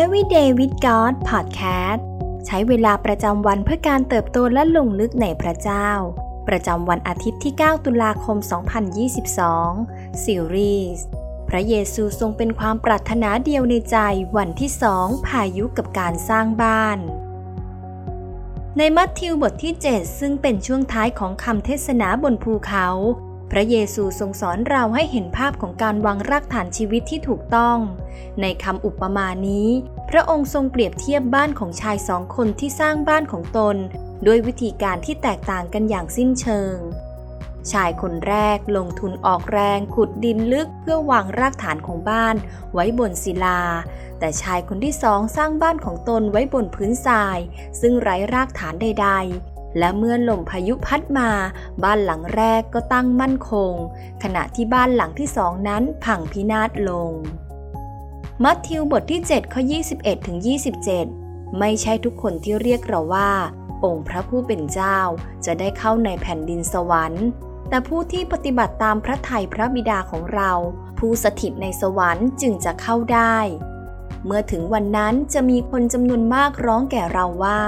Everyday with God Podcast ใช้เวลาประจำวันเพื่อการเติบโตและลงลึกในพระเจ้า ประจำวันอาทิตย์ที่ 9 ตุลาคม 2022 ซีรีส์พระเยซูทรงเป็นความปรารถนาเดียวในใจวันที่สองพายุกับการสร้างบ้าน ในมัทธิวบทที่ 7 ซึ่งเป็นช่วงท้ายของคำเทศนาบนภูเขา พระเยซูทรงสอนเราให้เห็นภาพของการวางรากฐานชีวิตที่ถูกต้อง ในคำอุปมานี้ พระองค์ทรงเปรียบเทียบบ้านของชายสองคนที่สร้างบ้านของตน ด้วยวิธีการที่แตกต่างกันอย่างสิ้นเชิง ชายคนแรกลงทุนออกแรงขุดดินลึกเพื่อวางรากฐานของบ้านไว้บนศิลา แต่ชายคนที่สองสร้างบ้านของตนไว้บนพื้นทราย ซึ่งไร้รากฐานใด ๆ และเมื่อลมพายุพัดมา บ้านหลังแรกก็ตั้งมั่นคง ขณะที่บ้านหลังที่สองนั้นพังพินาศลง มัทธิวบทที่7ข้อ21ถึง27 ไม่ใช่ทุกคนที่เรียกเราว่า องค์พระผู้เป็นเจ้าจะได้เข้าในแผ่นดินสวรรค์ แต่ผู้ที่ปฏิบัติตามพระทัยพระบิดาของเรา ผู้สถิตในสวรรค์จึงจะเข้าได้ เมื่อถึงวันนั้นจะมีคนจำนวนมากร้องแก่เราว่า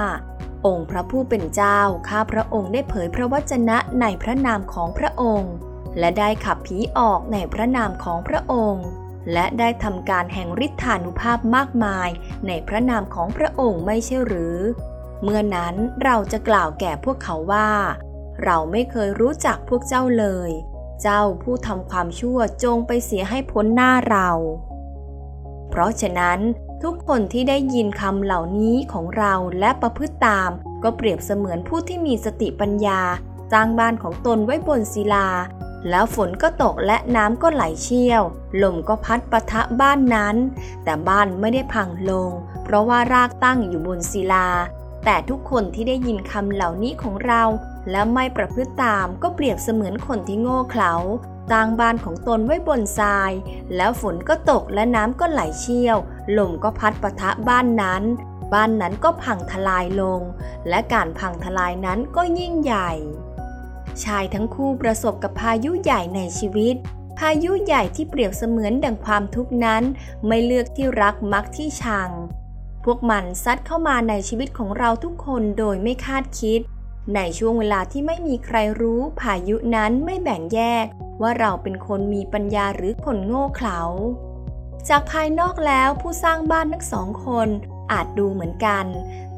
องค์พระผู้เป็นเจ้า ข้าพระองค์ได้เผยพระวจนะในพระนามของพระองค์ และได้ขับผีออกในพระนามของพระองค์ และได้ทำการแห่งฤทธานุภาพมากมายในพระนามของพระองค์ไม่ใช่หรือ เมื่อนั้นเราจะกล่าวแก่พวกเขาว่า เราไม่เคยรู้จักพวกเจ้าเลย เจ้าผู้ทำความชั่วจงไปเสียให้พ้นหน้าเรา เพราะฉะนั้น ทุกคนที่ได้ยินคำเหล่านี้ของเราและประพฤติตาม ก็เปรียบเสมือนผู้ที่มีสติปัญญาสร้างบ้านของตนไว้บนศิลา แล้วฝนก็ตกและน้ำก็ไหลเชี่ยว ลมก็พัดปะทะบ้านนั้น แต่บ้านไม่ได้พังลง เพราะว่ารากตั้งอยู่บนศิลา แต่ทุกคนที่ได้ยินคำเหล่านี้ของเรา และไม่ประพฤติตามก็เปรียบเสมือนคนที่โง่เขลาสร้งบ้านของตนไว้บนทราย แล้วฝนก็ตกและน้ำก็ไหลเชี่ยว ลมก็พัดปะทะบ้านนั้น บ้านนั้นก็พังทลายลง และการพังทลายนั้นก็ยิ่งใหญ่ ชายทั้งคู่ประสบกับพายุใหญ่ในชีวิต พายุใหญ่ที่เปรียบเสมือนดังความทุกข์นั้น ไม่เลือกที่รักมักที่ชัง พวกมันซัดเข้ามาในชีวิตของเราทุกคนโดยไม่คาดคิด ในช่วงเวลาที่ไม่มีใครรู้พายุนั้นไม่แบ่งแยก ว่าเราเป็นคนมีปัญญาหรือคนโง่เขลา จากภายนอกแล้วผู้สร้างบ้านทั้งสองคนอาจดูเหมือนกัน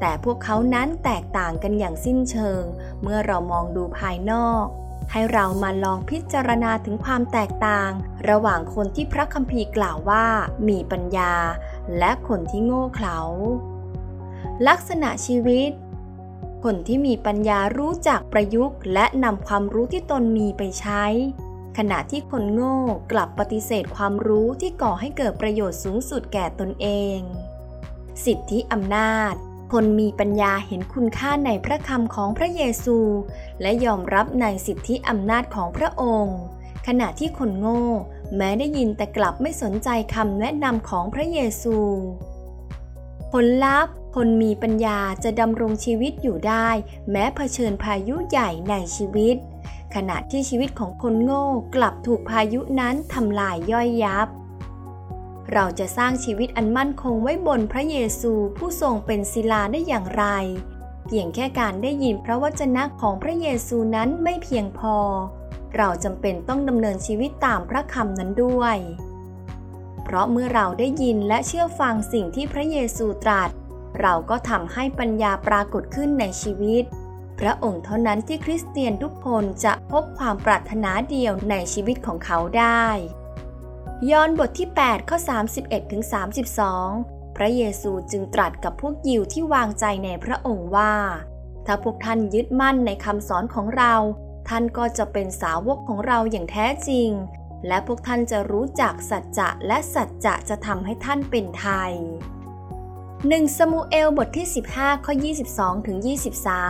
แต่พวกเขานั้นแตกต่างกันอย่างสิ้นเชิง เมื่อเรามองดูภายนอก ให้เรามาลองพิจารณาถึงความแตกต่าง ระหว่างคนที่พระคัมภีร์กล่าวว่ามีปัญญา และคนที่โง่เขลาลักษณะชีวิต คนที่มีปัญญารู้จักประยุกต์และนำความรู้ที่ตนมีไปใช้ ขณะที่คนโง่กลับปฏิเสธความรู้ที่ก่อให้เกิดประโยชน์สูงสุดแก่ตนเอง สิทธิอำนาจ คนมีปัญญาเห็นคุณค่าในพระคำของพระเยซู และยอมรับในสิทธิอำนาจของพระองค์ ขณะที่คนโง่ แม้ได้ยินแต่กลับไม่สนใจคำแนะนำของพระเยซู ผลลัพธ์ คนมีปัญญาจะดำรงชีวิตอยู่ได้ แม้เผชิญพายุใหญ่ในชีวิต ขณะที่ชีวิตของคนโง่กลับถูกพายุนั้นทำลายย่อยยับ เราจะสร้างชีวิตอันมั่นคงไว้บนพระเยซูผู้ทรงเป็นศิลาได้อย่างไร เพียงแค่การได้ยินพระวจนะของพระเยซูนั้นไม่เพียงพอ เราจำเป็นต้องดำเนินชีวิตตามพระคำนั้นด้วย เพราะเมื่อเราได้ยินและเชื่อฟังสิ่งที่พระเยซูตรัส เราก็ทำให้ปัญญาปรากฏขึ้นในชีวิต พระองค์เท่านั้นที่คริสเตียนทุกคนจะพบความปรารถนาเดียวในชีวิตของเขาได้ยอห์นบทที่ 8 ข้อ 31ถึง32 พระเยซูจึงตรัสกับพวกยิวที่วางใจในพระองค์ว่า ถ้าพวกท่านยึดมั่นในคำสอนของเรา ท่านก็จะเป็นสาวกของเราอย่างแท้จริง และพวกท่านจะรู้จักสัจจะและสัจจะจะทำให้ท่านเป็นไทย 1 สมูเอลบทที่ 15 ข้อ 22 ถึง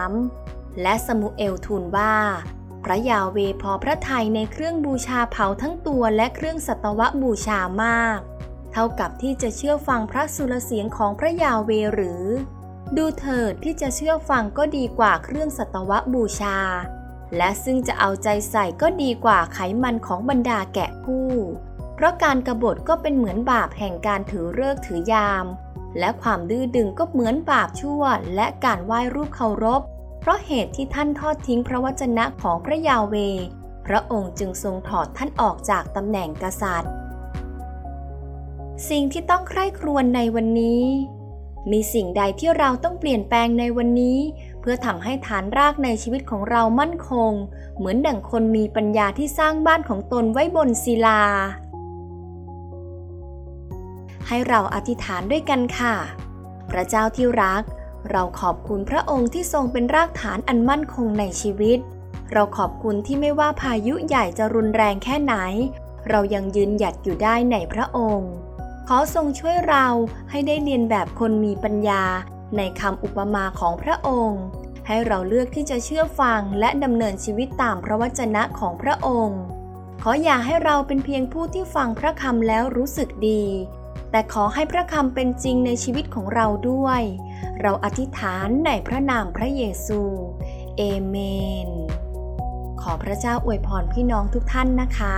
23 และสมุเอลทูลว่า พระยาเวพอพระทัยในเครื่องบูชาเผาทั้งตัวและเครื่องสัตวบูชามาก เท่ากับที่จะเชื่อฟังพระสุรเสียงของพระยาเวหรือ ดูเถิดที่จะเชื่อฟังก็ดีกว่าเครื่องสัตวบูชา และซึ่งจะเอาใจใส่ก็ดีกว่าไขมันของบรรดาแกะผู้ เพราะการกรบฏก็เป็นเหมือนบาปแห่งการถือเลิกถือยาม และความดื้อดึงก็เหมือนบาปชั่ว และการไหว้รูปเคารพ เพราะเหตุที่ท่านทอดทิ้งพระวจนะของพระยาเว พระองค์จึงทรงถอดท่านออกจากตำแหน่งกษัตริย์ สิ่งที่ต้องใคร่ครวญในวันนี้ มีสิ่งใดที่เราต้องเปลี่ยนแปลงในวันนี้ พื่อทำให้ฐานรากในชีวิตของเรามั่นคง เหมือนดั่งคนมีปัญญาที่สร้างบ้านของตนไว้บนศิลา ให้เราอธิษฐานด้วยกันค่ะ พระเจ้าที่รัก เราขอบคุณพระองค์ที่ทรงเป็นรากฐานอันมั่นคงในชีวิต เราขอบคุณที่ไม่ว่าพายุใหญ่จะรุนแรงแค่ไหน เรายังยืนหยัดอยู่ได้ในพระองค์ ขอทรงช่วยเราให้ได้เรียนแบบคนมีปัญญา ในคำอุปมาของพระองค์ ให้เราเลือกที่จะเชื่อฟังและดำเนินชีวิตตามพระวจนะของพระองค์ ขออย่าให้เราเป็นเพียงผู้ที่ฟังพระคำแล้วรู้สึกดี แต่ขอให้พระคำเป็นจริงในชีวิตของเราด้วย เราอธิษฐานในพระนามพระเยซูเอเมน ขอพระเจ้าอวยพรพี่น้องทุกท่านนะคะ